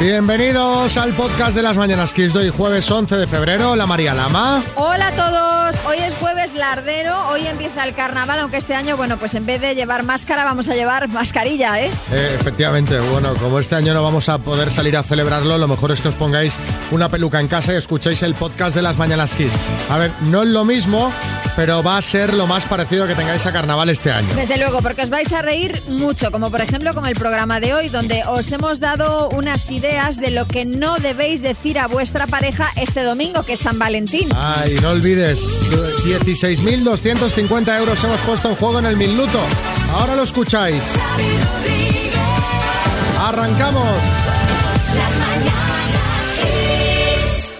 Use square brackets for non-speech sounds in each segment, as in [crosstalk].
Bienvenidos al podcast de las Mañanas Kiss de hoy jueves 11 de febrero. La María Lama. Hola a todos, hoy es jueves lardero, hoy empieza el carnaval, aunque este año, bueno, pues en vez de llevar máscara vamos a llevar mascarilla, ¿eh? Eh, efectivamente, bueno, como este año no vamos a poder salir a celebrarlo, lo mejor es que os pongáis una peluca en casa y escuchéis el podcast de las Mañanas Kiss. A ver, no es lo mismo, pero va a ser lo más parecido que tengáis a carnaval este año. Desde luego, porque os vais a reír mucho, como por ejemplo con el programa de hoy, donde os hemos dado unas ideas de lo que no debéis decir a vuestra pareja este domingo, que es San Valentín. Ay, no olvides, 16.250 euros hemos puesto en juego en el minuto. Ahora lo escucháis. Arrancamos.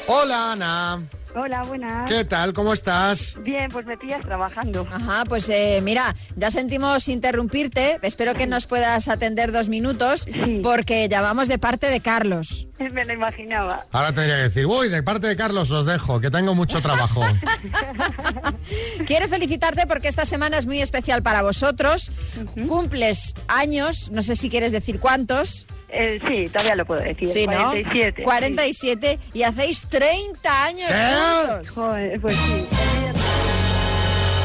Hola Ana. Hola, buenas. ¿Qué tal? ¿Cómo estás? Bien, pues me pillas trabajando. Ajá, pues eh, mira, ya sentimos interrumpirte. Espero que nos puedas atender dos minutos, Sí. porque llamamos de parte de Carlos. [laughs] Me lo imaginaba. Ahora tendría que decir, uy, de parte de Carlos os dejo, que tengo mucho trabajo. [laughs] Quiero felicitarte porque esta semana es muy especial para vosotros. Cumples años, no sé si quieres decir cuántos. Eh, sí, todavía lo puedo decir. Sí, ¿no? 47. 47 y hacéis 30 años ¿Qué? juntos. Sí. Joder, pues sí.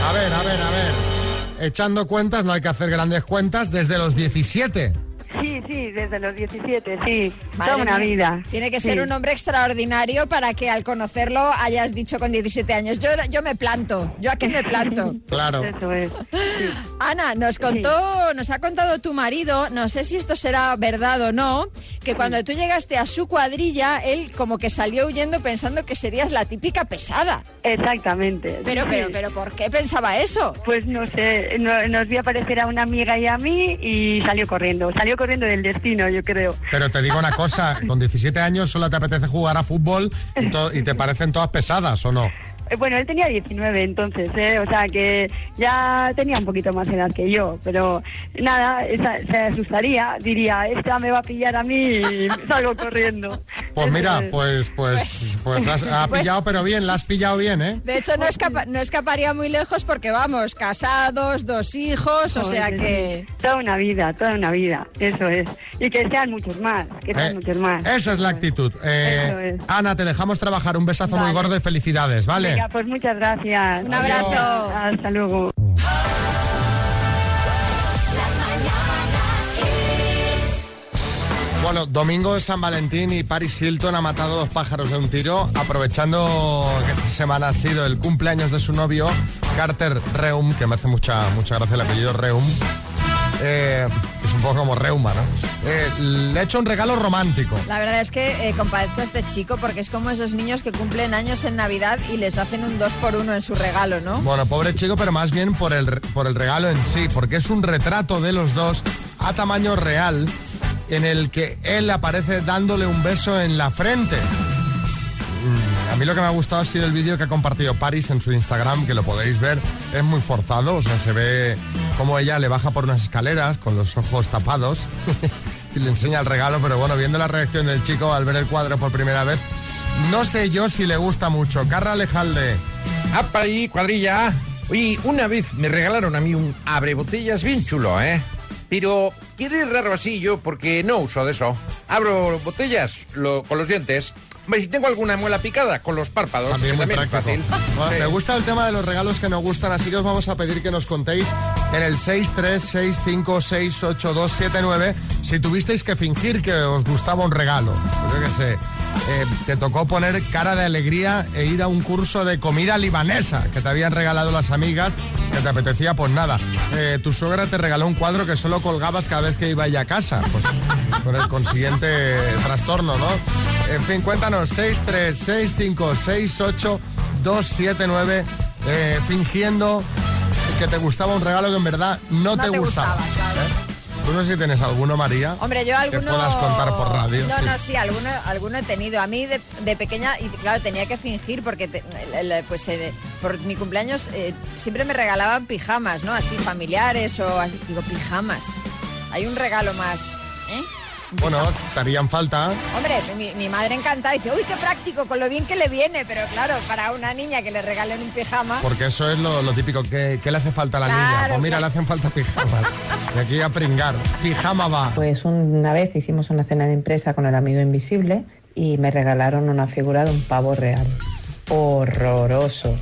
A ver, a ver, a ver. Echando cuentas, no hay que hacer grandes cuentas, desde los 17. Sí, sí, desde los 17, sí. Madre Toda una mía. vida. Tiene que Sí. ser un hombre extraordinario para que al conocerlo hayas dicho con 17 años, yo, yo me planto, yo aquí me planto. [laughs] Claro. Eso es. Sí. Ana, nos contó, nos ha contado tu marido, no sé si esto será verdad o no, que cuando tú llegaste a su cuadrilla, él como que salió huyendo pensando que serías la típica pesada. Exactamente. Pero, pero, pero, ¿por qué pensaba eso? Pues no sé, no- nos vio aparecer a una amiga y a mí y salió corriendo. Salió corriendo del destino, yo creo. Pero te digo una cosa, con 17 años solo te apetece jugar a fútbol y, y te parecen todas pesadas, ¿o no? Eh, Bueno, él tenía 19 entonces, ¿eh? o sea que ya tenía un poquito más edad que yo, pero nada, esa- se asustaría, diría, esta me va a pillar a mí y salgo corriendo. Pues mira, es. pues pues pues has, ha Pues- pillado, pero bien, la has pillado bien, ¿eh? De hecho, no, escapa- no escaparía muy lejos porque vamos, casados, dos hijos, o Joder, sea que... Toda una vida, toda una vida, eso es. Y que sean muchos más, que sean Eh, muchos más. Esa es la actitud. Eh, Eso es. Ana, te dejamos trabajar. Un besazo muy gordo y felicidades, ¿vale? Venga, pues muchas gracias. Un abrazo. Hasta luego. Bueno, domingo de San Valentín y Paris Hilton ha matado dos pájaros de un tiro, aprovechando que esta semana ha sido el cumpleaños de su novio, Carter Reum, que me hace mucha, mucha gracia el apellido Reum. Eh, es un poco como Reuma, ¿no? Eh, le he hecho un regalo romántico. La verdad es que eh, compadezco a este chico porque es como esos niños que cumplen años en Navidad y les hacen un dos por uno en su regalo, ¿no? Bueno, pobre chico, pero más bien por el, por el regalo en sí, porque es un retrato de los dos a tamaño real en el que él aparece dándole un beso en la frente. A mí lo que me ha gustado ha sido el vídeo que ha compartido Paris en su Instagram, que lo podéis ver. Es muy forzado, o sea, se ve como ella le baja por unas escaleras con los ojos tapados [laughs] y le enseña el regalo, pero bueno, viendo la reacción del chico al ver el cuadro por primera vez, no sé yo si le gusta mucho. Carra Alejalde. ¡Apa ahí, cuadrilla! Oye, una vez me regalaron a mí un abrebotellas bien chulo, ¿eh? Pero quedé raro así yo porque no uso de eso. Abro botellas lo- con los dientes. Hombre, si tengo alguna muela picada, con los párpados. También muy también es práctico. fácil. Bueno, Sí. Me gusta el tema de los regalos que nos gustan, así que os vamos a pedir que nos contéis en el 636568279 si tuvisteis que fingir que os gustaba un regalo. Pues yo qué sé, eh, te tocó poner cara de alegría e ir a un curso de comida libanesa que te habían regalado las amigas, que te apetecía, pues nada. Eh, tu suegra te regaló un cuadro que solo colgabas cada vez que iba ella a casa, pues con el consiguiente trastorno, ¿no? En fin, cuéntanos, 636568279, eh, fingiendo que te gustaba un regalo que en verdad no, No te, te gustaba. gustaba, claro. ¿eh? Tú no sé si tienes alguno, María. Hombre, yo alguno... Que puedas contar por radio. No, sí. no, sí, alguno, alguno he tenido. A mí de, de pequeña, y claro, tenía que fingir porque te- pues eh, por mi cumpleaños eh, siempre me regalaban pijamas, ¿no? Así familiares o así. Digo, pijamas. Hay un regalo más, ¿eh? Bueno, te harían falta. Hombre, mi, mi madre encanta dice, uy, qué práctico, con lo bien que le viene, pero claro, para una niña que le regalen un pijama. Porque eso es lo, lo típico, ¿qué, qué le hace falta a la niña? Claro, Pues mira, claro. le hacen falta pijamas. Y aquí a pringar. Pijama va. Pues una vez hicimos una cena de empresa con el amigo invisible y me regalaron una figura de un pavo real. Horroroso.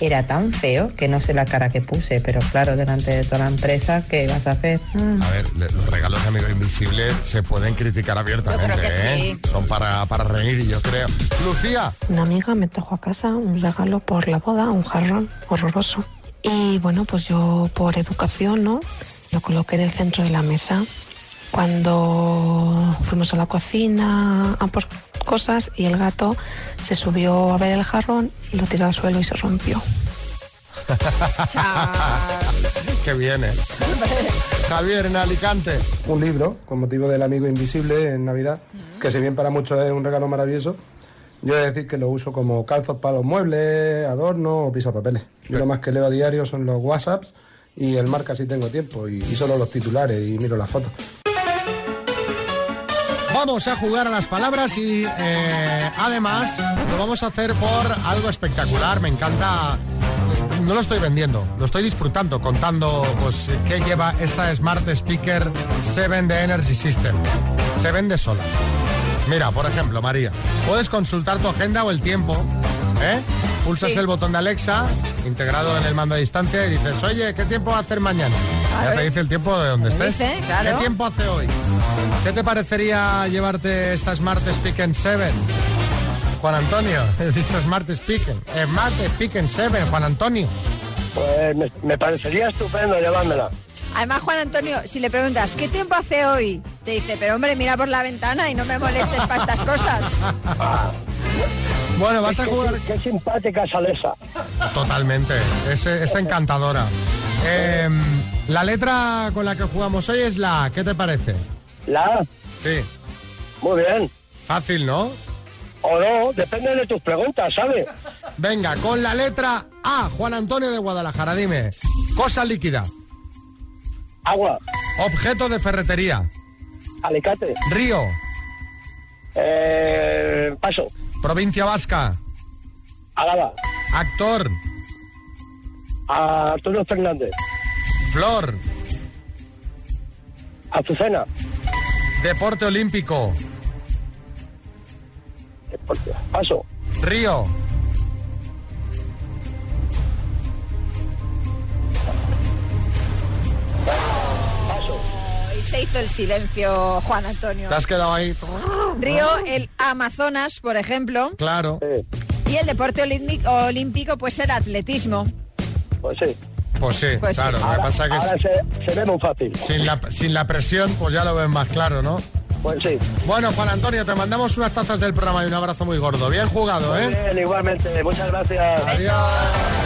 Era tan feo que no sé la cara que puse, pero claro, delante de toda la empresa, ¿qué vas a hacer? A ver, los regalos de Amigo Invisible se pueden criticar abiertamente, Yo creo que ¿eh? sí. Son para, para reír, yo creo. Lucía, Una amiga me trajo a casa un regalo por la boda, un jarrón horroroso. Y bueno, pues yo por educación, ¿no? Lo coloqué en el centro de la mesa. Cuando fuimos a la cocina a por cosas y el gato se subió a ver el jarrón y lo tiró al suelo y se rompió. [laughs] Chao. que viene. Javier, en Alicante. un libro con motivo del amigo invisible en Navidad, que si bien para muchos es un regalo maravilloso, yo he de decir que lo uso como calzos para los muebles, adornos o pisapapeles. Yo lo más que leo a diario son los WhatsApps y el marca si tengo tiempo y, y solo los titulares y miro las fotos. Vamos a jugar a las palabras y eh, además lo vamos a hacer por algo espectacular. Me encanta. No lo estoy vendiendo, lo estoy disfrutando, contando pues qué lleva esta Smart Speaker 7 de Energy System. Se vende sola. Mira, por ejemplo, María, puedes consultar tu agenda o el tiempo, ¿eh? Pulsas Sí. el botón de Alexa, integrado en el mando a distancia, y dices, oye, ¿qué tiempo va a hacer mañana? Claro, ya te dice el tiempo de donde estés. dice, claro. ¿Qué tiempo hace hoy? ¿Qué te parecería llevarte esta Smart Speaker 7? Juan Antonio, [laughs] he dicho Smart Speaker. Smart Speaker 7, Juan Antonio. Pues me, me parecería estupendo llevármela. Además, Juan Antonio, si le preguntas, ¿qué tiempo hace hoy? Te dice, pero hombre, mira por la ventana y no me molestes para estas cosas. [laughs] Bueno, vas a jugar qué simpática sale esa. totalmente. Es, es encantadora. Eh, la letra con la que jugamos hoy es la A. ¿Qué te parece? La A, Sí. muy bien. Fácil, ¿no? O no, depende de tus preguntas, ¿sabes? Venga, con la letra A, Juan Antonio de Guadalajara, dime. Cosa líquida. Agua, Objeto de ferretería. alicate, Río. eh, paso, Provincia Vasca. Alaba, Actor. Arturo Fernández, Flor. Azucena, Deporte olímpico. paso, Río. Y se hizo el silencio, Juan Antonio. Te has quedado ahí. Río, el Amazonas, por ejemplo. Claro. sí, Y el deporte olímpico, olímpico pues el atletismo. pues sí. Pues sí, Pues sí. claro. Lo que Ahora, pasa que ahora se, se ve muy fácil. sin, la, sin la presión, pues ya lo ven más claro, ¿no? Pues sí. Bueno, Juan Antonio, te mandamos unas tazas del programa y un abrazo muy gordo. Bien jugado, Muy ¿eh? bien, igualmente. Muchas gracias. Adiós.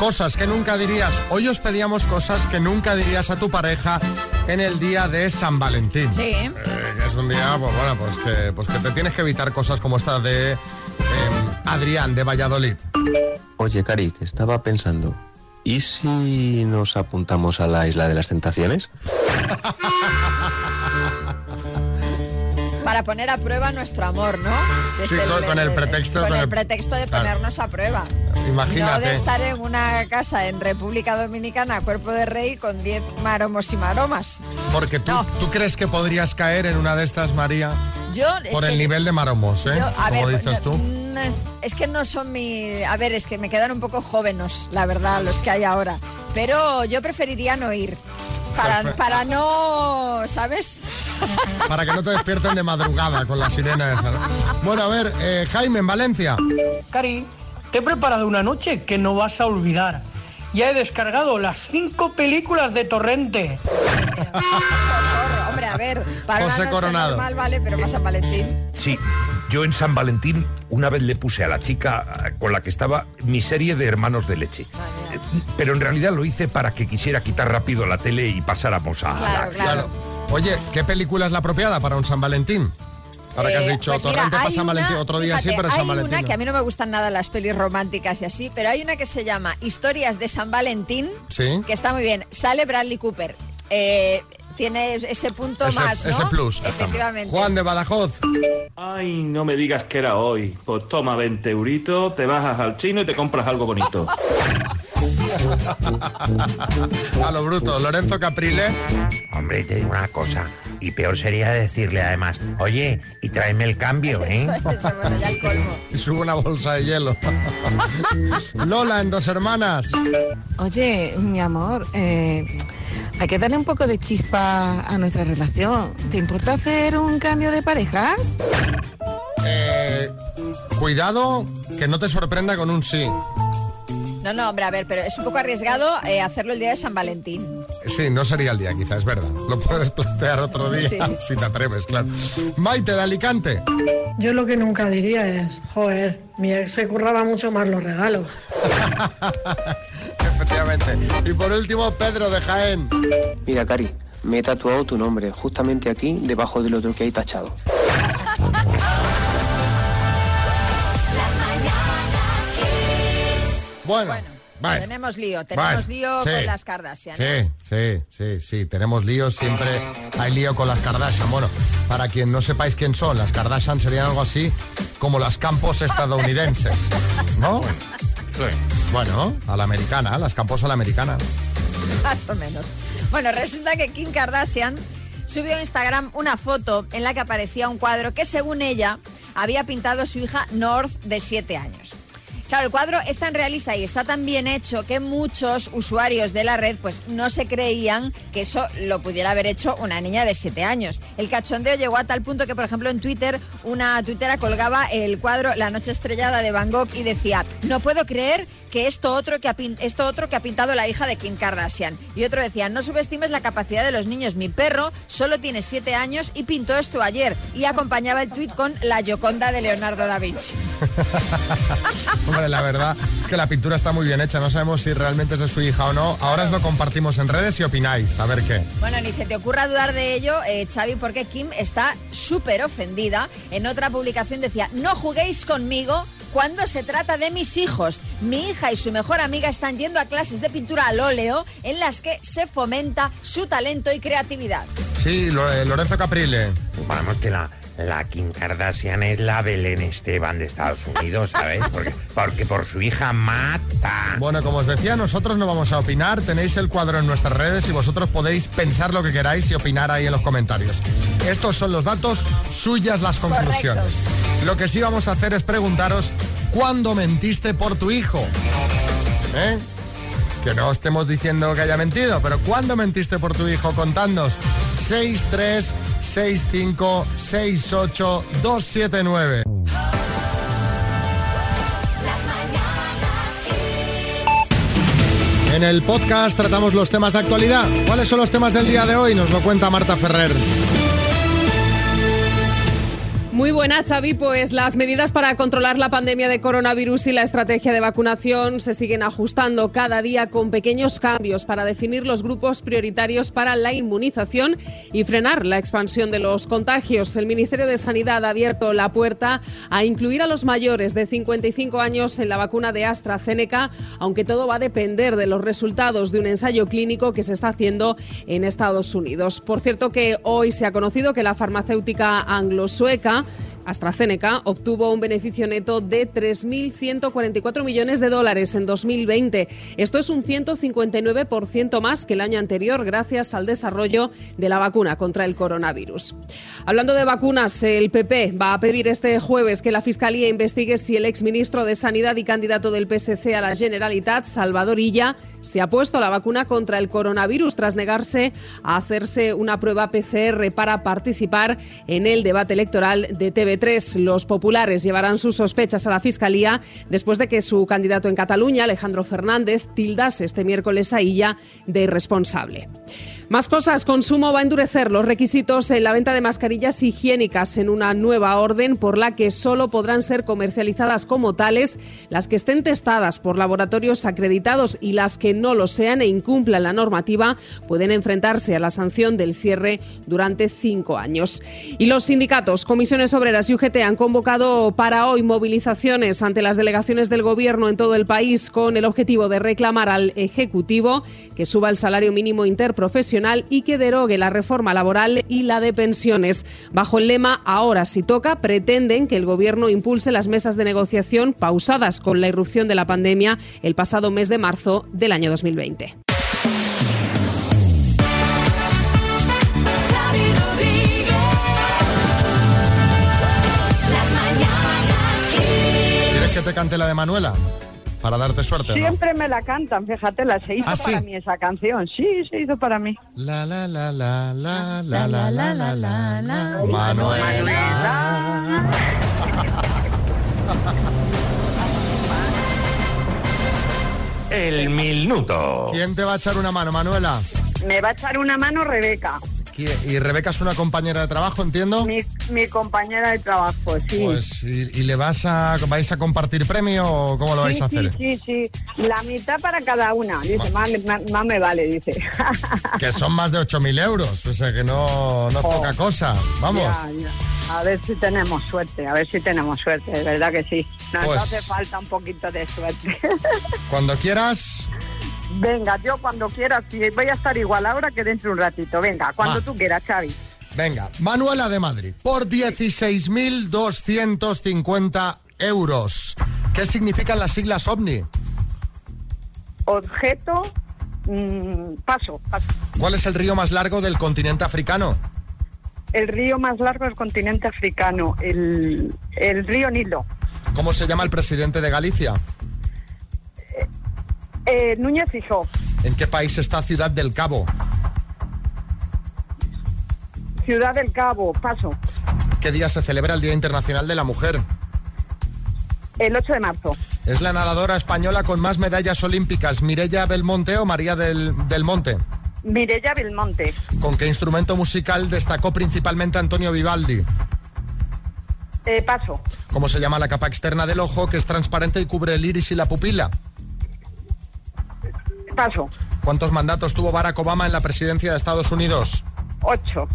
Cosas que nunca dirías. Hoy os pedíamos cosas que nunca dirías a tu pareja en el día de San Valentín. Sí. Eh, que es un día, pues bueno, pues que, pues que te tienes que evitar cosas como esta de eh, Adrián de Valladolid. Oye, Cari, que estaba pensando, ¿y si nos apuntamos a la isla de las tentaciones? [laughs] Para poner a prueba nuestro amor, ¿no? Sí, con- con el pretexto- Con, el pretexto de claro. ponernos a prueba. Imagínate. No de estar en una casa en República Dominicana, cuerpo de rey, con 10 maromos y maromas. Porque tú, No. tú crees que podrías caer en una de estas, María, Yo, por el nivel de maromos, ¿eh? yo- a Como ver, dices tú. no, es que no son mi... A ver, es que me quedan un poco jóvenes, la verdad, los que hay ahora. Pero yo preferiría no ir. Para, para no... ¿Sabes? [laughs] Para que no te despierten de madrugada con la sirena esa. ¿no? Bueno, a ver, eh, Jaime, en Valencia. Cari, te he preparado una noche que no vas a olvidar. Ya he descargado las cinco películas de Torrente. [laughs] Socorro, hombre, a ver, para José una noche Coronado. normal, vale, pero más San Valentín. Sí, yo en San Valentín una vez le puse a la chica con la que estaba mi serie de hermanos de leche. Eh, Pero en realidad lo hice para que quisiera quitar rápido la tele y pasáramos a la Claro, acción. claro. Oye, ¿qué película es la apropiada para un San Valentín? Ahora que has Eh, dicho pues mira, para San una- Valentín, otro día sí, pero San Hay una Valentín. que a mí no me gustan nada las pelis románticas y así, pero hay una que se llama Historias de San Valentín, Sí. que está muy bien. Sale Bradley Cooper. Eh, tiene ese punto Ese, más, ¿no? ese plus. Efectivamente. Juan de Badajoz. Ay, no me digas que era hoy. Pues toma 20 euritos, te bajas al chino y te compras algo bonito. [laughs] A lo bruto. Lorenzo Caprile. Hombre, te digo una cosa. Y peor sería decirle además, oye, y tráeme el cambio, [laughs] ¿eh? Eso, bueno, ya el colmo. Y [laughs] sube una bolsa de hielo. [laughs] Lola en Dos Hermanas. Oye, mi amor, eh, hay que darle un poco de chispa a nuestra relación. ¿Te importa hacer un cambio de parejas? Eh, cuidado que no te sorprenda con un sí. No, no, hombre, a ver, pero es un poco arriesgado eh, hacerlo el día de San Valentín. Sí, no sería el día, quizás, es verdad. Lo puedes plantear otro día Sí. [laughs] si te atreves, claro. Maite de Alicante. Yo lo que nunca diría es, joder, mi ex se curraba mucho más los regalos. [laughs] Efectivamente. Y por último, Pedro de Jaén. Mira, Cari, me he tatuado tu nombre justamente aquí, debajo del otro que hay tachado. [laughs] Bueno, bueno. Tenemos lío, tenemos Bueno, lío sí. con las Kardashian. ¿eh? Sí, sí, sí, sí, tenemos líos, siempre hay lío con las Kardashian. Bueno, para quien no sepáis quién son, las Kardashian serían algo así como las campos estadounidenses, ¿no? Bueno, a la americana, las campos a la americana. Más o menos. Bueno, resulta que Kim Kardashian subió a Instagram una foto en la que aparecía un cuadro que según ella había pintado su hija North de 7 años. Claro, el cuadro es tan realista y está tan bien hecho que muchos usuarios de la red pues no se creían que eso lo pudiera haber hecho una niña de 7 años. El cachondeo llegó a tal punto que, por ejemplo, en Twitter una tuitera colgaba el cuadro La noche estrellada de Van Gogh y decía, no puedo creer que esto otro que, ha esto otro que ha pintado la hija de Kim Kardashian. Y otro decía, no subestimes la capacidad de los niños. Mi perro solo tiene 7 años y pintó esto ayer. Y acompañaba el tuit con la Yoconda de Leonardo da Vinci. [laughs] Hombre, la verdad es que la pintura está muy bien hecha, no sabemos si realmente es de su hija o no. Ahora os lo compartimos en redes y opináis, a ver qué. Bueno, ni se te ocurra dudar de ello, eh, Xavi, porque Kim está súper ofendida. En otra publicación decía, no juguéis conmigo cuando se trata de mis hijos. Mi hija y su mejor amiga están yendo a clases de pintura al óleo en las que se fomenta su talento y creatividad. Sí, eh, Lorenzo Caprile. Vamos, que la, la Kim Kardashian es la Belén Esteban de Estados Unidos, ¿sabes? Porque, porque por su hija mata. Bueno, como os decía, nosotros no vamos a opinar, tenéis el cuadro en nuestras redes y vosotros podéis pensar lo que queráis y opinar ahí en los comentarios. Estos son los datos, suyas las conclusiones. Lo que sí vamos a hacer es preguntaros, ¿cuándo mentiste por tu hijo? ¿Eh? Que no estemos diciendo que haya mentido, pero ¿cuándo mentiste por tu hijo? Contadnos. 636568279. En el podcast tratamos los temas de actualidad. ¿Cuáles son los temas del día de hoy? Nos lo cuenta Marta Ferrer. Muy buena, Xavi. Pues las medidas para controlar la pandemia de coronavirus y la estrategia de vacunación se siguen ajustando cada día con pequeños cambios para definir los grupos prioritarios para la inmunización y frenar la expansión de los contagios. El Ministerio de Sanidad ha abierto la puerta a incluir a los mayores de 55 años en la vacuna de AstraZeneca, aunque todo va a depender de los resultados de un ensayo clínico que se está haciendo en Estados Unidos. Por cierto que hoy se ha conocido que la farmacéutica anglo-sueca AstraZeneca obtuvo un beneficio neto de 3.144 millones de dólares en 2020. Esto es un 159% más que el año anterior gracias al desarrollo de la vacuna contra el coronavirus. Hablando de vacunas, el PP va a pedir este jueves que la Fiscalía investigue si el exministro de Sanidad y candidato del PSC a la Generalitat, Salvador Illa, se ha puesto la vacuna contra el coronavirus tras negarse a hacerse una prueba PCR para participar en el debate electoral de TV3. Los populares llevarán sus sospechas a la Fiscalía después de que su candidato en Cataluña, Alejandro Fernández, tildase este miércoles a Illa de irresponsable. Más cosas. Consumo va a endurecer los requisitos en la venta de mascarillas higiénicas en una nueva orden por la que solo podrán ser comercializadas como tales las que estén testadas por laboratorios acreditados y las que no lo sean e incumplan la normativa pueden enfrentarse a la sanción del cierre durante cinco años. Y los sindicatos, comisiones obreras y UGT han convocado para hoy movilizaciones ante las delegaciones del Gobierno en todo el país con el objetivo de reclamar al Ejecutivo que suba el salario mínimo interprofesional y que derogue la reforma laboral y la de pensiones. Bajo el lema Ahora si toca, pretenden que el Gobierno impulse las mesas de negociación pausadas con la irrupción de la pandemia el pasado mes de marzo del año 2020. ¿Quieres que te cante la de Manuela? Para darte suerte, ¿no? Siempre me la cantan, fíjate, la se hizo ¿Ah, para sí? mí esa canción. Sí, se hizo para mí. La la la la la la la la la la la Manuela. El minuto. ¿Quién te va a echar una mano, Manuela? Me va a echar una mano Rebeca, ¿Qui- Y Rebeca es una compañera de trabajo, entiendo. mi, mi compañera de trabajo, sí. Pues, ¿y, y le vas a, vais a compartir premio o cómo lo vais sí, a hacer? sí, sí, sí. La mitad para cada una. Dice, más, más- más me vale, dice. Que son más de 8.000 euros, o sea que no, no es poca cosa. Vamos. Ya, ya. A ver si tenemos suerte, a ver si tenemos suerte, de verdad que sí. Nos Pues- hace falta un poquito de suerte. Cuando quieras, Venga, yo cuando quieras, sí, voy a estar igual ahora que dentro de un ratito. Venga, cuando Va. tú quieras, Xavi. venga. Manuela de Madrid, por 16.250 euros. ¿Qué significan las siglas OVNI? Objeto, mm, paso, paso. ¿Cuál es el río más largo del continente africano? El río más largo del continente africano, el, el río Nilo. ¿Cómo se llama el presidente de Galicia? Eh, Núñez Fijó, ¿En qué país está Ciudad del Cabo? Ciudad del Cabo, paso. ¿Qué día se celebra el Día Internacional de la Mujer? El 8 de marzo. ¿Es la nadadora española con más medallas olímpicas, Mirella Belmonte o María del, del Monte? Mirella Belmonte, ¿Con qué instrumento musical destacó principalmente Antonio Vivaldi? eh, paso. ¿Cómo se llama la capa externa del ojo que es transparente y cubre el iris y la pupila? Paso. ¿Cuántos mandatos tuvo Barack Obama en la presidencia de Estados Unidos? Ocho.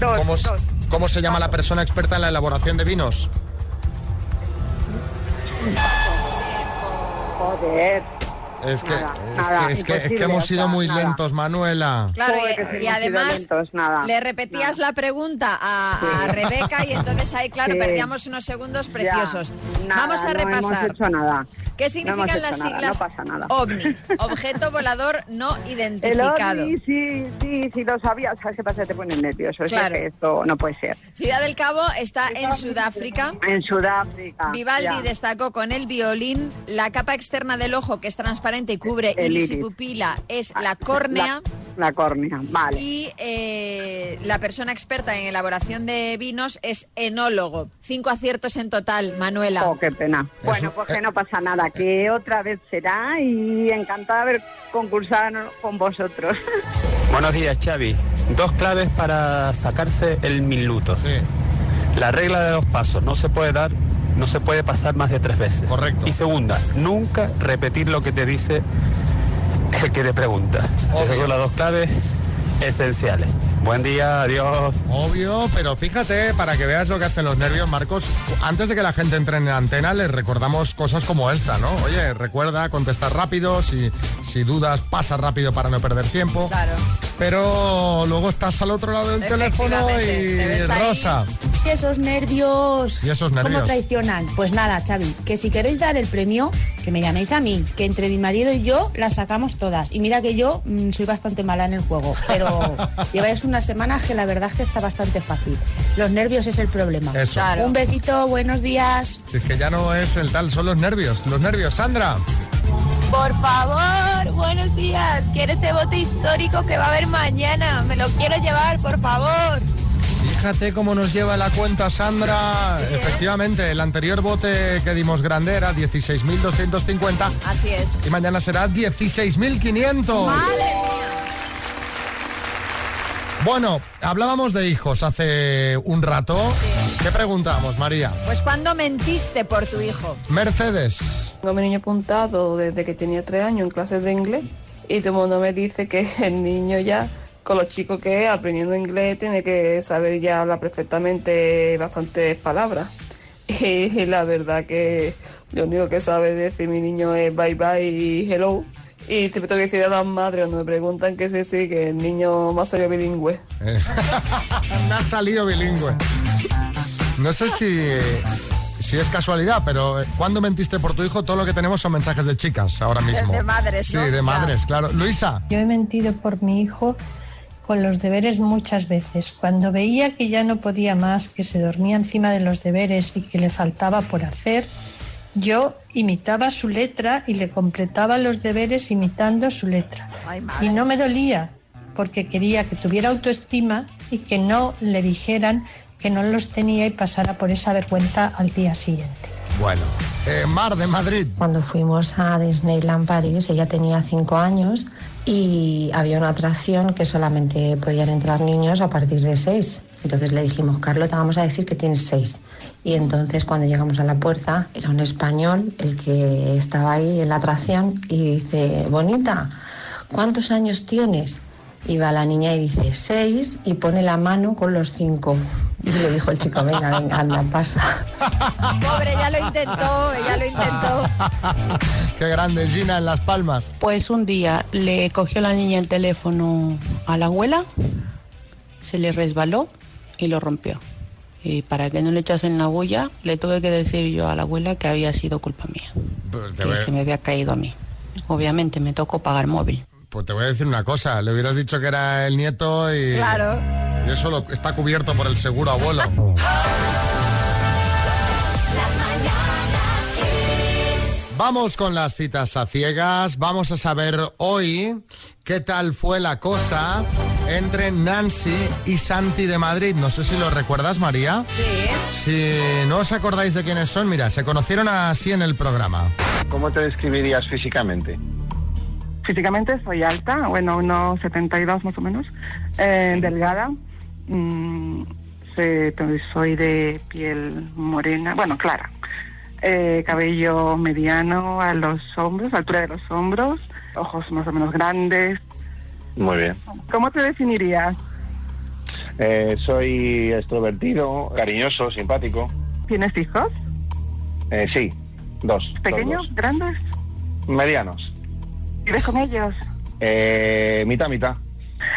Dos, ¿Cómo, s- dos. cómo se llama la persona experta en la elaboración de vinos? Joder. Es que, Nada, es, nada, que, es, que, es que imposible, hemos sido muy nada. lentos, Manuela. Claro, Joder, y- además lentos, nada. le repetías la pregunta a, a Rebeca y entonces ahí, claro, Sí. perdíamos unos segundos Ya, preciosos. nada, Vamos a No repasar. hemos hecho nada. ¿Qué significan las hecho nada, siglas No pasa nada. OVNI? [laughs] Objeto volador no El identificado. OVNI, sí, sí, sí, lo sabía. ¿Sabes qué pasa? Te pones nervioso. Es Claro. que esto no puede ser. Ciudad del Cabo está en Sudáfrica. En Sudáfrica. Vivaldi ya. destacó con el violín. La capa externa del ojo, que es transparente y cubre El iris y pupila, es la córnea. La, la córnea, vale. Y eh, la persona experta en elaboración de vinos es enólogo. Cinco aciertos en total, Manuela. Oh, qué pena. Bueno, pues que no pasa nada, que otra vez será y encantada de haber concursado con vosotros. [laughs] Buenos días, Xavi. Dos claves para sacarse el minuto. La regla de dos pasos. No se puede dar, no se puede pasar más de tres veces. Correcto. Y segunda, nunca repetir lo que te dice el que te pregunta. Esas son las dos claves esenciales. Buen día, adiós. Obvio, pero fíjate, para que veas lo que hacen los nervios, Marcos, antes de que la gente entre en la antena, les recordamos cosas como esta, ¿no? Oye, recuerda contestar rápido, si, si dudas, pasa rápido para no perder tiempo. Claro. Pero luego estás al otro lado del teléfono y ves ahí. Rosa. Esos nervios. Y esos ¿Cómo traicionan? Pues nada, Xavi, que si queréis dar el premio, que me llaméis a mí, que entre mi marido y yo las sacamos todas. Y mira que yo mm, soy bastante mala en el juego, pero [laughs] lleváis unas semanas que la verdad es que está bastante fácil. Los nervios es el problema. Eso. Claro. Un besito, buenos días. Si es que ya no es el tal, son los nervios. Los nervios, Sandra. Por favor, buenos días. Quiero ese bote histórico que va a haber mañana. Me lo quiero llevar, por favor. Fíjate cómo nos lleva la cuenta Sandra. Efectivamente, el anterior bote que dimos grande era 16.250 Así es. y mañana será 16.500. Bueno, hablábamos de hijos hace un rato. ¿Qué preguntamos, María? Pues ¿cuándo mentiste por tu hijo? Mercedes. Tengo a mi niño apuntado desde que tenía tres años en clases de inglés y todo el mundo me dice que [laughs] el niño ya, con lo chico que aprendiendo inglés, tiene que saber ya hablar perfectamente bastantes palabras. [laughs] Y la verdad que lo único que sabe decir mi niño es bye bye y hello. Y te tengo que decir a las madres cuando me preguntan qué es ese, que el niño más salido bilingüe. [laughs] Me ha salido bilingüe. No sé si, si es casualidad, pero eh, ¿cuándo mentiste por tu hijo? Todo lo que tenemos son mensajes de chicas ahora mismo. De madres, Sí, ¿no? de Ya. madres, claro. Luisa. Yo he mentido por mi hijo con los deberes muchas veces. Cuando veía que ya no podía más, que se dormía encima de los deberes y que le faltaba por hacer, yo imitaba su letra y le completaba los deberes imitando su letra. Y no me dolía, porque quería que tuviera autoestima y que no le dijeran que no los tenía y pasara por esa vergüenza al día siguiente. Bueno, eh, Mar de Madrid. Cuando fuimos a Disneyland París, ella tenía cinco años y había una atracción que solamente podían entrar niños a partir de seis. Entonces le dijimos, Carlos, te vamos a decir que tienes seis. Y entonces cuando llegamos a la puerta, era un español el que estaba ahí en la atracción y dice, bonita, ¿cuántos años tienes? Y va la niña y dice, seis, y pone la mano con los cinco. Y le dijo el chico, venga, venga, anda, pasa. [laughs] Pobre, ya lo intentó, ella lo intentó. Qué grande, Gina, en Las Palmas. Pues un día le cogió la niña el teléfono a la abuela, se le resbaló y lo rompió. Y para que no le echasen la bulla, le tuve que decir yo a la abuela que había sido culpa mía, Te que voy, se me había caído a mí. Obviamente me tocó pagar móvil. pues te voy a decir una cosa. Le hubieras dicho que era el nieto y... Claro. Y eso lo- está cubierto por el seguro abuelo. [laughs] Vamos con las citas a ciegas. Vamos a saber hoy qué tal fue la cosa entre Nancy y Santi de Madrid. No sé si lo recuerdas, María. Sí. Si no os acordáis de quiénes son, mira, se conocieron así en el programa. ¿Cómo te describirías físicamente? Físicamente soy alta, bueno, unos 72 más o menos, eh, delgada. mm, soy de piel morena, bueno, clara. Eh, cabello mediano a los hombros, altura de los hombros, ojos más o menos grandes. Muy bien. ¿Cómo te definirías? Eh, soy extrovertido, cariñoso, simpático. ¿Tienes hijos? Eh, sí, dos. ¿Pequeños? ¿Grandes? dos. Medianos. ¿Vives con ellos? Eh, mitad, mitad.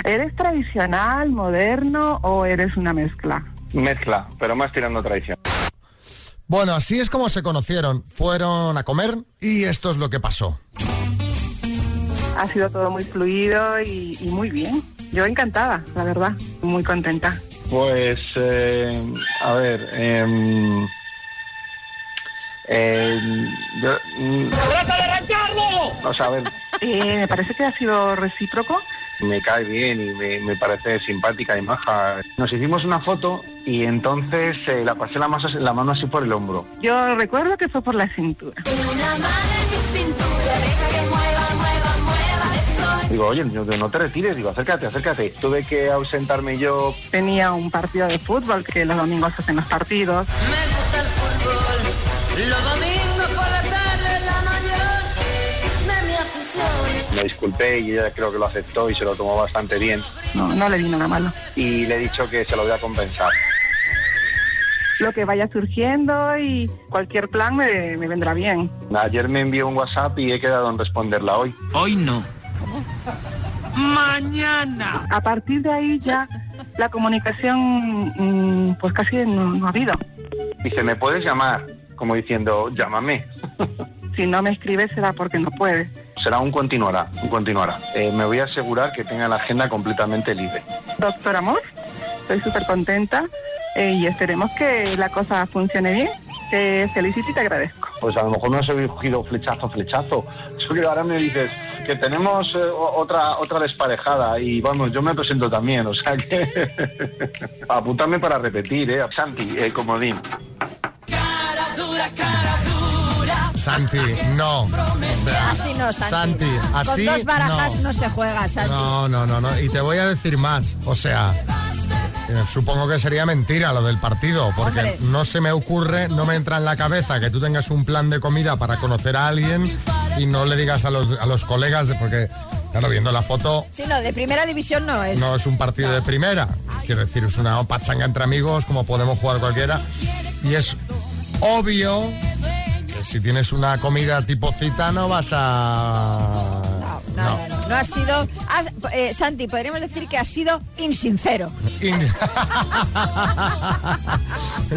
¿Eres tradicional, moderno o eres una mezcla? Mezcla, pero más tirando tradición. Bueno, así es como se conocieron. Fueron a comer y esto es lo que pasó. Ha sido todo muy fluido y, y muy bien. Yo encantada, la verdad. Muy contenta. Pues, eh, a ver, em, eh, yo, mm, ¡Trata de arrancarlo! o sea, a ver, Eh, me parece que ha sido recíproco. Me cae bien y me, me parece simpática y maja. Nos hicimos una foto y entonces eh, la pasé la, masa- la mano así por el hombro. Yo recuerdo que fue por la cintura. Digo, oye, no, no te retires, digo, acércate, acércate. Tuve que ausentarme yo. Tenía un partido de fútbol que los domingos hacen los partidos. Los domingos por Me disculpé y ella creo que lo aceptó y se lo tomó bastante bien. No, no le vi nada malo. Y le he dicho que se lo voy a compensar. Lo que vaya surgiendo y cualquier plan me, me vendrá bien. Ayer me envió un WhatsApp y he quedado en responderla hoy. Hoy no. Mañana. A partir de ahí ya la comunicación mm, pues casi no, no ha habido. Dice, ¿me puedes llamar? Como diciendo, llámame. [laughs] Si no me escribes será porque no puedes. Será un continuará, un continuará. Eh, me voy a asegurar que tenga la agenda completamente libre. Doctor Amor, estoy súper contenta eh, y esperemos que la cosa funcione bien. Te felicito y te agradezco. Pues a lo mejor no he cogido flechazo, flechazo. Que ahora me dices que tenemos eh, otra otra desparejada y vamos, yo me presento también, o sea que [laughs] apuntarme para repetir, ¿eh? Santi, eh, comodín. Santi, no. O sea, Así no, Santi. Santi, así Con dos barajas no. no, se juega, Santi. No, no, no, no. Y te voy a decir más. O sea, eh, supongo que sería mentira lo del partido, porque Hombre. no se me ocurre, no me entra en la cabeza que tú tengas un plan de comida para conocer a alguien y no le digas a los, a los colegas, de- porque, claro, viendo la foto, Sí, no, de primera división no es. no es un partido de primera. Quiero decir, es una pachanga entre amigos, como podemos jugar cualquiera. Y es obvio si tienes una comida tipo cita no vas a... No, no, no, no ha sido... has- eh, Santi, podríamos decir que ha sido insincero. [laughs]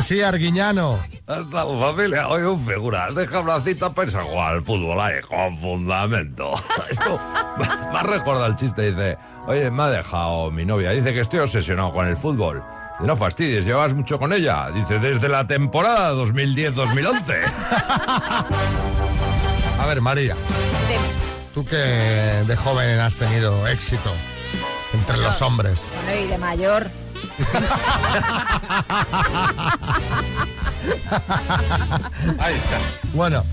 Sí, Arguiñano. Esta familia, hoy un figura, deja una cita para irse a jugar al fútbol ahí, con fundamento. [laughs] Esto ha recordado el chiste, dice, oye, me ha dejado mi novia, dice que estoy obsesionado con el fútbol. No fastidies, llevas mucho con ella. Dice, desde la temporada 2010-2011. [laughs] A ver, María, tú que de joven has tenido éxito entre los hombres. Bueno, y de mayor. [laughs] Ahí está. Bueno,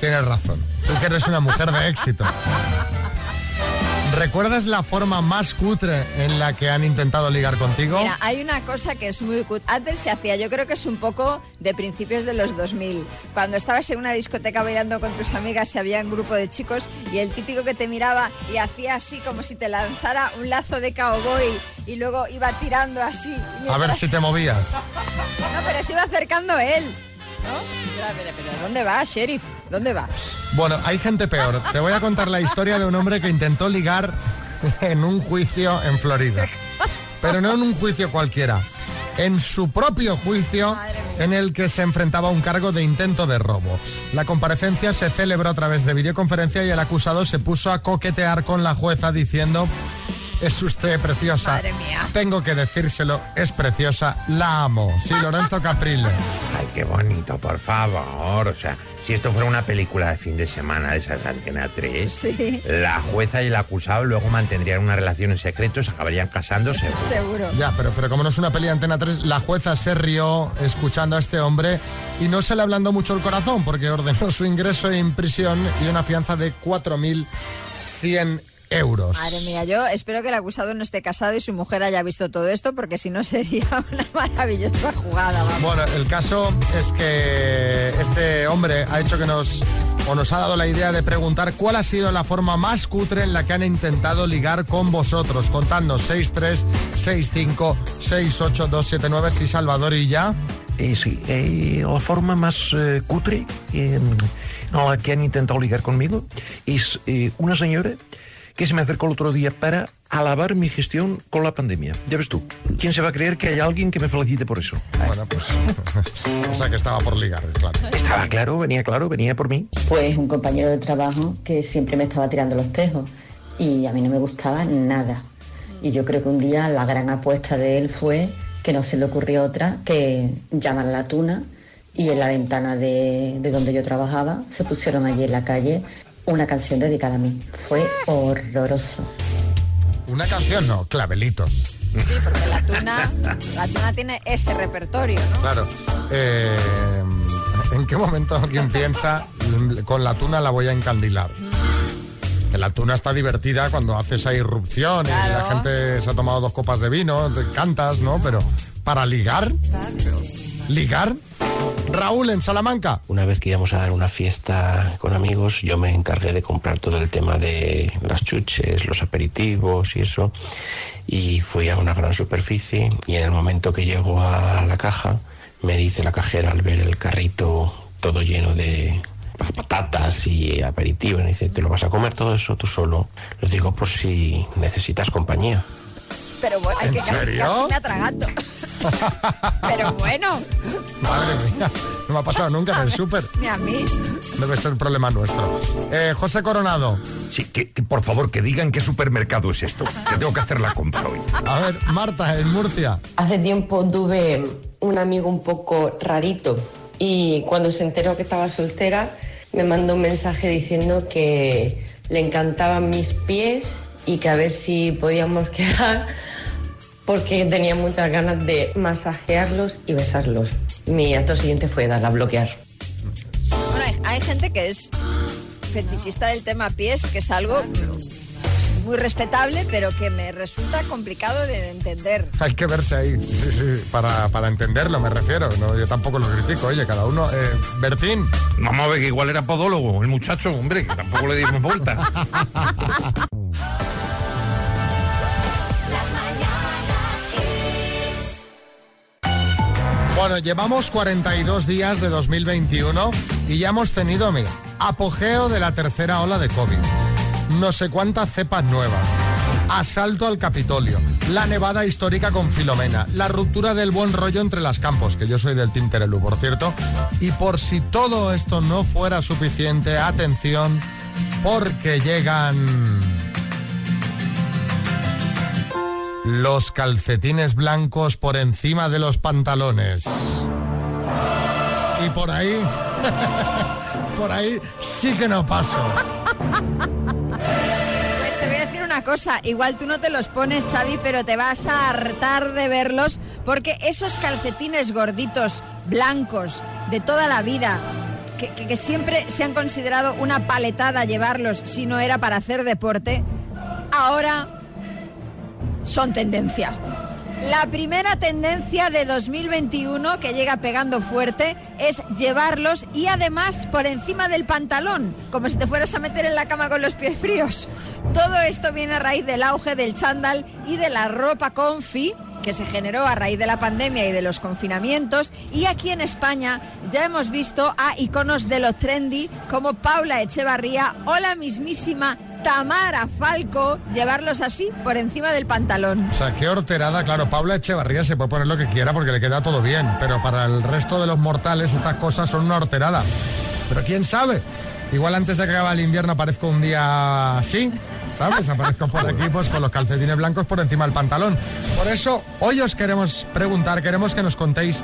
tienes razón. Tú que eres una mujer de éxito. ¿Recuerdas la forma más cutre en la que han intentado ligar contigo? Mira, hay una cosa que es muy cut. Antes se hacía, yo creo que es un poco de principios de los 2000. Cuando estabas en una discoteca bailando con tus amigas y había un grupo de chicos y el típico que te miraba y hacía así como si te lanzara un lazo de cowboy y luego iba tirando así. A ver si te movías. [laughs] No, pero se iba acercando él. ¿No? Pero, pero, pero, ¿dónde va, sheriff? ¿Dónde va? Bueno, hay gente peor. Te voy a contar la historia de un hombre que intentó ligar en un juicio en Florida. Pero no en un juicio cualquiera. En su propio juicio en el que se enfrentaba a un cargo de intento de robo. La comparecencia se celebró a través de videoconferencia y el acusado se puso a coquetear con la jueza diciendo es usted preciosa. Madre mía. Tengo que decírselo, es preciosa, la amo. Sí, Lorenzo Caprile. Ay, qué bonito, por favor. O sea, si esto fuera una película de fin de semana de esas de Antena 3, Sí. la jueza y el acusado luego mantendrían una relación en secreto, se acabarían casándose. Seguro. Ya, pero, pero como no es una peli de Antena 3, la jueza se rió escuchando a este hombre y no se le hablando mucho el corazón porque ordenó su ingreso en prisión y una fianza de 4.100 euros. Madre mía, yo espero que el acusado no esté casado y su mujer haya visto todo esto, porque si no sería [laughs] una maravillosa jugada. Vamos. Bueno, el caso es que este hombre ha hecho que nos o nos ha dado la idea de preguntar cuál ha sido la forma más cutre en la que han intentado ligar con vosotros. Contadnos 636568279 sí Salvador y ya. Eh, sí, eh, la forma más eh, cutre eh, a la que han intentado ligar conmigo es eh, una señora que se me acercó el otro día para alabar mi gestión con la pandemia. Ya ves tú, ¿quién se va a creer que hay alguien que me felicite por eso? Bueno, pues. [laughs] o sea que estaba por ligar, claro. Estaba claro, venía claro, venía por mí. Pues un compañero de trabajo que siempre me estaba tirando los tejos y a mí no me gustaba nada. Y yo creo que un día la gran apuesta de él fue que no se le ocurrió otra que llamar a la tuna y en la ventana de, de donde yo trabajaba se pusieron allí en la calle una canción dedicada a mí. Fue horroroso. Una canción, no, clavelitos. Sí, porque la tuna, la tuna tiene ese repertorio, ¿no? Claro. Eh, ¿En qué momento alguien piensa con la tuna la voy a encandilar? Que la tuna está divertida cuando hace esa irrupción y la gente se ha tomado dos copas de vino, te cantas, ¿no? Pero para ligar, ligar. Raúl en Salamanca. Una vez que íbamos a dar una fiesta con amigos, yo me encargué de comprar todo el tema de las chuches, los aperitivos y eso. Y fui a una gran superficie y en el momento que llego a la caja, me dice la cajera al ver el carrito todo lleno de patatas y aperitivos, me dice, ¿te lo vas a comer todo eso tú solo? Les digo, por si necesitas compañía. Pero bueno, hay ¿En que casi, serio? casi me atraganto. Pero bueno, Madre mía, no me ha pasado nunca en el súper. ni a mí. Debe ser problema nuestro. Eh, José Coronado. Sí, que, que, por favor, que digan qué supermercado es esto, que tengo que hacer la compra hoy. A ver, Marta, en Murcia. Hace tiempo tuve un amigo un poco rarito y cuando se enteró que estaba soltera me mandó un mensaje diciendo que le encantaban mis pies y que a ver si podíamos [laughs] quedar porque tenía muchas ganas de masajearlos y besarlos. Mi acto siguiente fue darle a bloquear. Bueno, hay, hay gente que es fetichista del tema pies, que es algo muy respetable, pero que me resulta complicado de entender. Hay que verse ahí, sí, sí, para, para entenderlo me refiero. No, yo tampoco lo critico, oye, cada uno. Eh, Bertín. Vamos a ver que igual era podólogo, el muchacho, hombre, que tampoco le dimos vuelta. [laughs] Bueno, llevamos 42 días de 2021 y ya hemos tenido, mira, apogeo de la tercera ola de COVID. No sé cuántas cepas nuevas. Asalto al Capitolio. La nevada histórica con Filomena. La ruptura del buen rollo entre las campos, que yo soy del Team por cierto. Y por si todo esto no fuera suficiente, atención, porque llegan... Los calcetines blancos por encima de los pantalones. Y por ahí, [laughs] por ahí sí que no paso. Pues te voy a decir una cosa, igual tú no te los pones, Xavi, pero te vas a hartar de verlos porque esos calcetines gorditos, blancos, de toda la vida, que, que- que siempre se han considerado una paletada llevarlos si no era para hacer deporte, ahora son tendencia. La primera tendencia de 2021 que llega pegando fuerte es llevarlos y además por encima del pantalón, como si te fueras a meter en la cama con los pies fríos. Todo esto viene a raíz del auge del chándal y de la ropa confi que se generó a raíz de la pandemia y de los confinamientos y aquí en España ya hemos visto a iconos de lo trendy como Paula Echevarría o la mismísima Tamara Falco llevarlos así por encima del pantalón. O sea, qué horterada. Claro, Paula Echevarría se puede poner lo que quiera porque le queda todo bien, pero para el resto de los mortales estas cosas son una horterada. Pero quién sabe, igual antes de que acabe el invierno aparezco un día así, ¿sabes? Aparezco por aquí pues con los calcetines blancos por encima del pantalón. Por eso hoy os queremos preguntar, queremos que nos contéis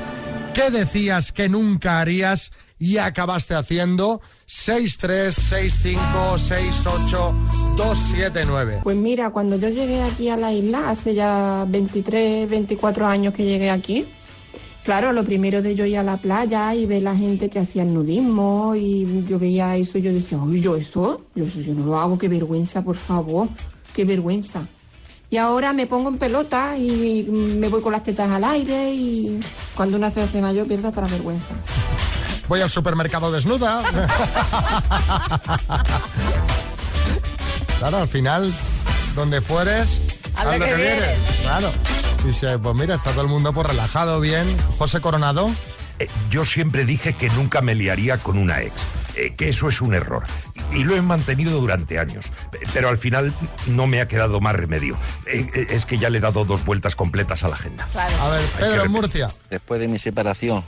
qué decías que nunca harías y acabaste haciendo. 636568279. Pues mira, cuando yo llegué aquí a la isla, hace ya 23, 24 años que llegué aquí, claro, lo primero de yo ir a la playa y ver la gente que hacía el nudismo y yo veía eso y yo decía, uy, yo eso, yo eso yo no lo hago, qué vergüenza, por favor, qué vergüenza. Y ahora me pongo en pelota y me voy con las tetas al aire y cuando una se hace mayor pierde hasta la vergüenza. Voy al supermercado desnuda. [laughs] claro, al final, donde fueres, A lo que vienes. Claro. Dice, pues mira, está todo el mundo pues relajado, bien. José Coronado. Eh, yo siempre dije que nunca me liaría con una ex, eh, que eso es un error. Y, y lo he mantenido durante años. Pero al final no me ha quedado más remedio. Eh, eh, es que ya le he dado dos vueltas completas a la agenda. A ver, Pedro en Murcia. Después de mi separación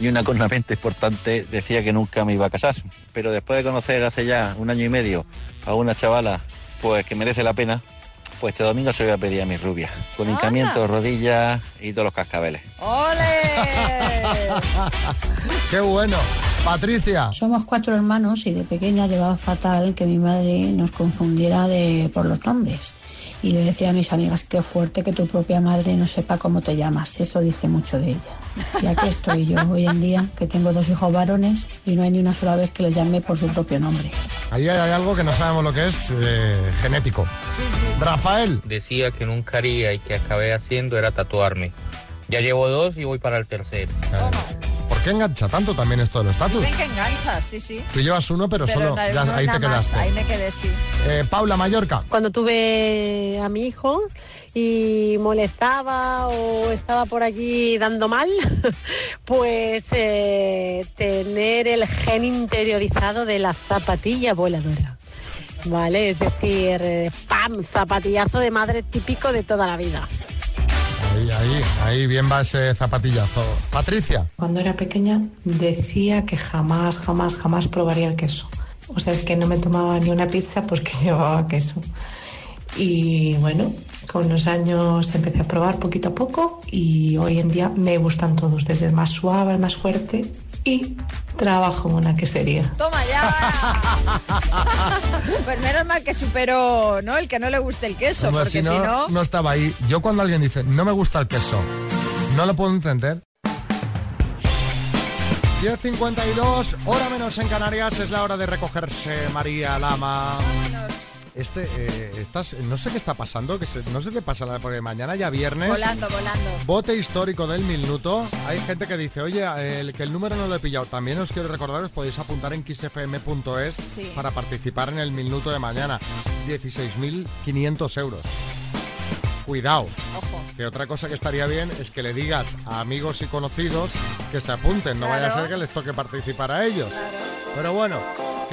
y una cornamenta importante, decía que nunca me iba a casar. Pero después de conocer hace ya un año y medio a una chavala, pues que merece la pena, pues este domingo se lo voy a pedir a mi rubia. Con hincamiento, rodillas y todos los cascabeles. [laughs] Qué bueno. Patricia. Somos cuatro hermanos y de pequeña llevaba fatal que mi madre nos confundiera de, por los nombres. Y le decía a mis amigas, qué fuerte que tu propia madre no sepa cómo te llamas. Eso dice mucho de ella. Y aquí estoy yo [laughs] hoy en día, que tengo dos hijos varones y no hay ni una sola vez que les llame por su propio nombre. Ahí hay algo que no sabemos lo que es eh, genético. Rafael. Decía que nunca haría y que acabé haciendo era tatuarme. Ya llevo dos y voy para el tercero. ¿Por qué engancha tanto también esto de los tatus? Ven que enganchas, sí, sí. Tú llevas uno, pero, Pero solo na- ya no ahí te más, quedaste. Ahí me quedé, sí. Eh, Paula Mallorca. Cuando tuve a mi hijo y molestaba o estaba por allí dando mal, [laughs] pues eh, tener el gen interiorizado de la zapatilla voladora. ¿Vale? Es decir, eh, ¡pam! Zapatillazo de madre típico de toda la vida. Ahí, ahí, ahí bien va ese zapatillazo. Patricia. Cuando era pequeña decía que jamás, jamás, jamás probaría el queso. O sea, es que no me tomaba ni una pizza porque [laughs] llevaba queso. Y bueno, con los años empecé a probar poquito a poco y hoy en día me gustan todos, desde el más suave al más fuerte y trabajo en una quesería. Toma ya. [laughs] pues menos mal que superó, ¿no? El que no le guste el queso, Hombre, porque si no, no estaba ahí. Yo cuando alguien dice, no me gusta el queso, no lo puedo entender. 10.52, hora menos en Canarias, es la hora de recogerse María Lama. Este, eh, estás, no sé qué está pasando, que se- no sé qué pasa, porque mañana ya viernes. Volando, volando. Bote histórico del minuto. Hay gente que dice, oye, el, que el número no lo he pillado. También os quiero recordar, os podéis apuntar en Sí. para participar en el minuto de mañana. 16.500 euros. Cuidado. Que otra cosa que estaría bien es que le digas a amigos y conocidos que se apunten. No vaya a ser que les toque participar a ellos. Pero bueno,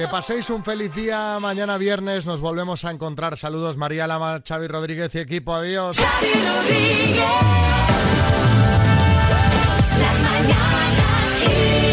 que paséis un feliz día. Mañana viernes nos volvemos a encontrar. Saludos María Lama, Xavi Rodríguez y equipo. Adiós. Las mañanas